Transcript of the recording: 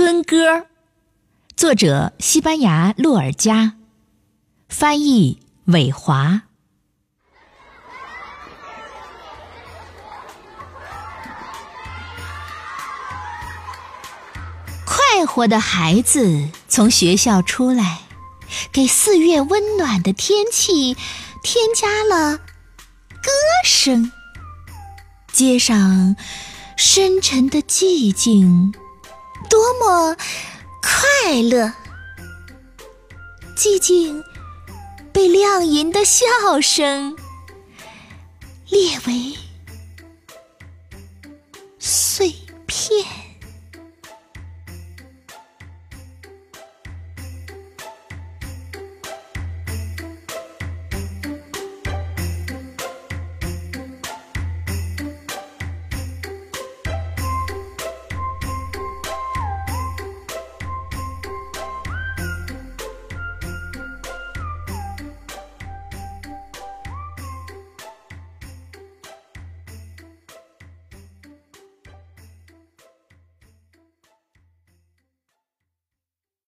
春歌，作者西班牙洛尔加，翻译韦华。快活的孩子从学校出来，给四月温暖的天气添加了歌声。街上深沉的寂静，多么快乐，寂静被亮银的笑声列为碎。